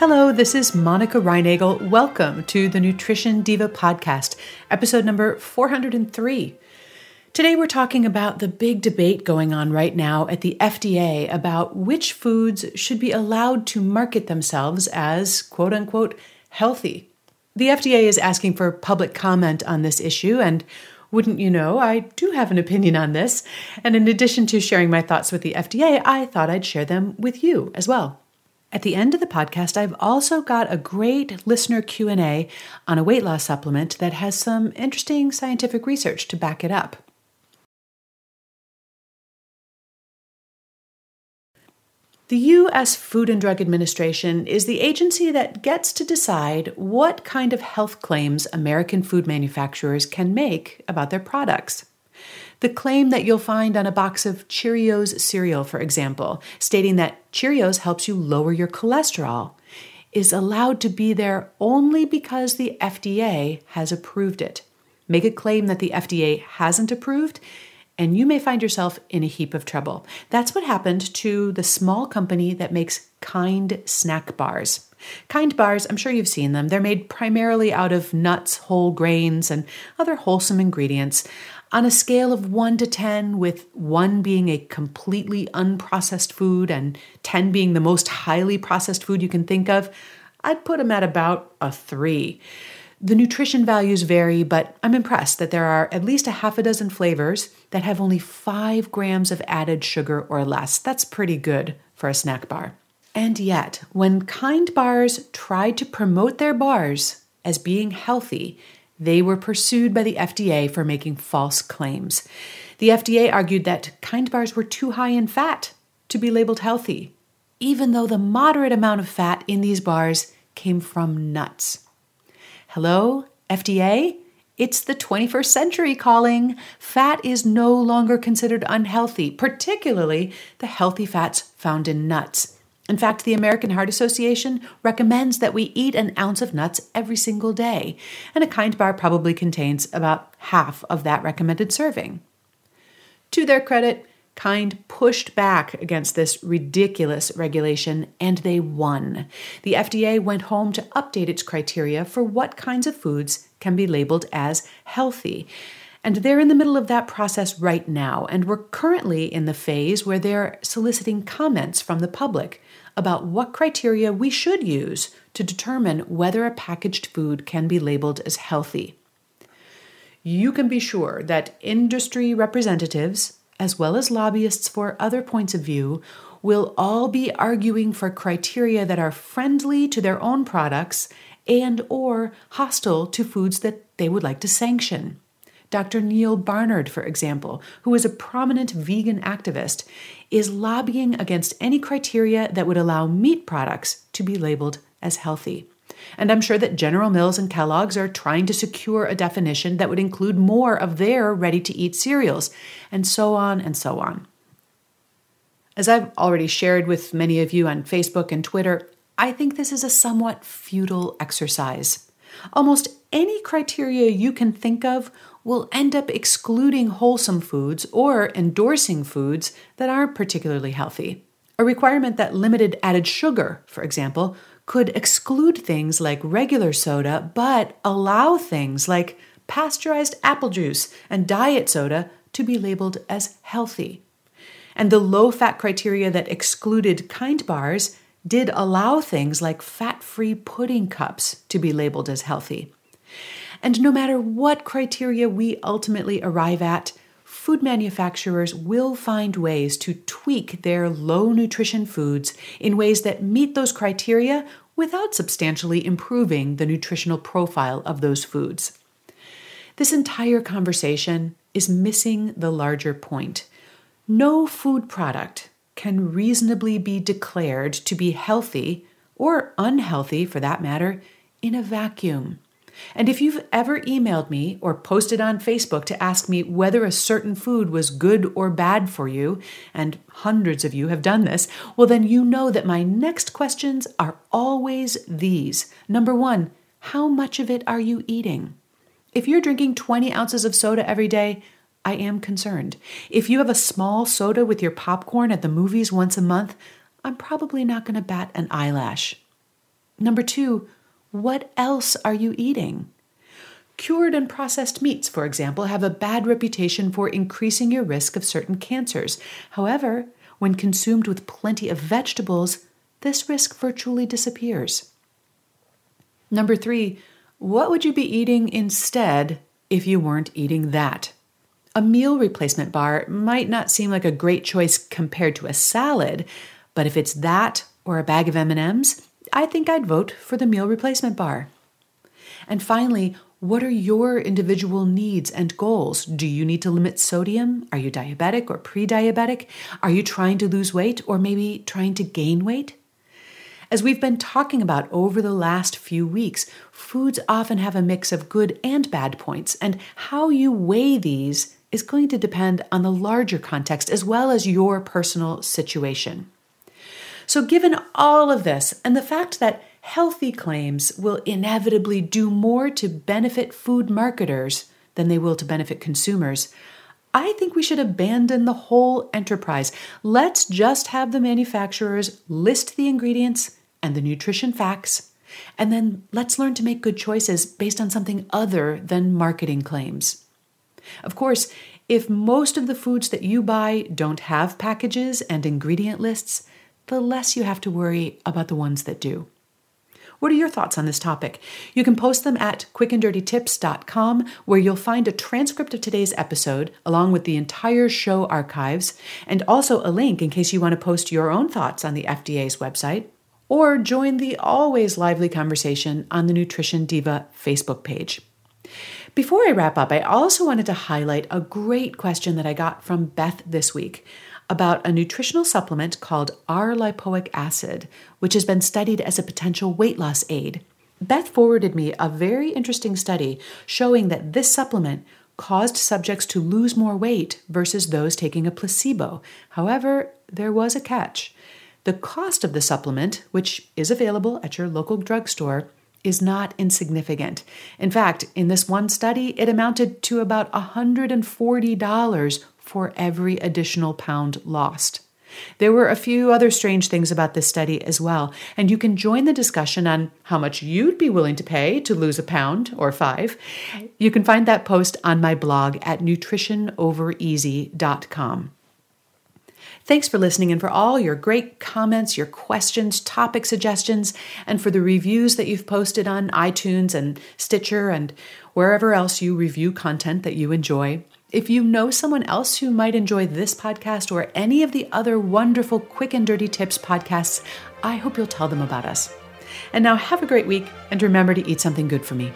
Hello, this is Monica Reinagel. Welcome to the Nutrition Diva podcast, episode number 403. Today, we're talking about the big debate going on right now at the FDA about which foods should be allowed to market themselves as quote unquote healthy. The FDA is asking for public comment on this issue, and wouldn't you know, I do have an opinion on this. And in addition to sharing my thoughts with the FDA, I thought I'd share them with you as well. At the end of the podcast, I've also got a great listener Q&A on a weight loss supplement that has some interesting scientific research to back it up. The U.S. Food and Drug Administration is the agency that gets to decide what kind of health claims American food manufacturers can make about their products. The claim that you'll find on a box of Cheerios cereal, for example, stating that Cheerios helps you lower your cholesterol, is allowed to be there only because the FDA has approved it. Make a claim that the FDA hasn't approved, and you may find yourself in a heap of trouble. That's what happened to the small company that makes Kind snack bars. Kind bars, I'm sure you've seen them. They're made primarily out of nuts, whole grains, and other wholesome ingredients. On a scale of 1 to 10, with 1 being a completely unprocessed food and 10 being the most highly processed food you can think of, I'd put them at about a 3. The nutrition values vary, but I'm impressed that there are at least a half a dozen flavors that have only 5 grams of added sugar or less. That's pretty good for a snack bar. And yet, when Kind Bars tried to promote their bars as being healthy, they were pursued by the FDA for making false claims. The FDA argued that Kind Bars were too high in fat to be labeled healthy, even though the moderate amount of fat in these bars came from nuts. Hello, FDA? It's the 21st century calling. Fat is no longer considered unhealthy, particularly the healthy fats found in nuts. In fact, the American Heart Association recommends that we eat an ounce of nuts every single day, and a kind bar probably contains about half of that recommended serving. To their credit, Kind pushed back against this ridiculous regulation and they won. The FDA went home to update its criteria for what kinds of foods can be labeled as healthy. And they're in the middle of that process right now, and we're currently in the phase where they're soliciting comments from the public about what criteria we should use to determine whether a packaged food can be labeled as healthy. You can be sure that industry representatives, as well as lobbyists for other points of view, will all be arguing for criteria that are friendly to their own products and or hostile to foods that they would like to sanction. Dr. Neal Barnard, for example, who is a prominent vegan activist, is lobbying against any criteria that would allow meat products to be labeled as healthy. And I'm sure that General Mills and Kellogg's are trying to secure a definition that would include more of their ready to eat cereals, and so on and so on. As I've already shared with many of you on Facebook and Twitter, I think this is a somewhat futile exercise. Almost any criteria you can think of will end up excluding wholesome foods or endorsing foods that aren't particularly healthy. A requirement that limited added sugar, for example, could exclude things like regular soda, but allow things like pasteurized apple juice and diet soda to be labeled as healthy. And the low fat criteria that excluded kind bars did allow things like fat free pudding cups to be labeled as healthy. And no matter what criteria we ultimately arrive at, food manufacturers will find ways to tweak their low nutrition foods in ways that meet those criteria without substantially improving the nutritional profile of those foods. This entire conversation is missing the larger point. No food product can reasonably be declared to be healthy, or unhealthy for that matter, in a vacuum. And if you've ever emailed me or posted on Facebook to ask me whether a certain food was good or bad for you, and hundreds of you have done this, well, then you know that my next questions are always these. Number one, how much of it are you eating? If you're drinking 20 ounces of soda every day, I am concerned. If you have a small soda with your popcorn at the movies once a month, I'm probably not going to bat an eyelash. Number two, what else are you eating? Cured and processed meats, for example, have a bad reputation for increasing your risk of certain cancers. However, when consumed with plenty of vegetables, this risk virtually disappears. Number three, what would you be eating instead if you weren't eating that? A meal replacement bar might not seem like a great choice compared to a salad, but if it's that or a bag of M&Ms, I think I'd vote for the meal replacement bar. And finally, what are your individual needs and goals? Do you need to limit sodium? Are you diabetic or pre diabetic? Are you trying to lose weight or maybe trying to gain weight? As we've been talking about over the last few weeks, foods often have a mix of good and bad points, and how you weigh these is going to depend on the larger context as well as your personal situation. So, given all of this and the fact that healthy claims will inevitably do more to benefit food marketers than they will to benefit consumers, I think we should abandon the whole enterprise. Let's just have the manufacturers list the ingredients and the nutrition facts, and then let's learn to make good choices based on something other than marketing claims. Of course, if most of the foods that you buy don't have packages and ingredient lists, the less you have to worry about the ones that do. What are your thoughts on this topic? You can post them at quickanddirtytips.com, where you'll find a transcript of today's episode, along with the entire show archives, and also a link in case you want to post your own thoughts on the FDA's website, or join the always lively conversation on the Nutrition Diva Facebook page. Before I wrap up, I also wanted to highlight a great question that I got from Beth this week about a nutritional supplement called R-lipoic acid, which has been studied as a potential weight loss aid. Beth forwarded me a very interesting study showing that this supplement caused subjects to lose more weight versus those taking a placebo. However, there was a catch. The cost of the supplement, which is available at your local drugstore, is not insignificant. In fact, in this one study, it amounted to about $140 for every additional pound lost. There were a few other strange things about this study as well, and you can join the discussion on how much you'd be willing to pay to lose a pound or five. You can find that post on my blog at nutritionovereasy.com. Thanks for listening and for all your great comments, your questions, topic suggestions, and for the reviews that you've posted on iTunes and Stitcher and wherever else you review content that you enjoy. If you know someone else who might enjoy this podcast or any of the other wonderful Quick and Dirty Tips podcasts, I hope you'll tell them about us. And now have a great week and remember to eat something good for me.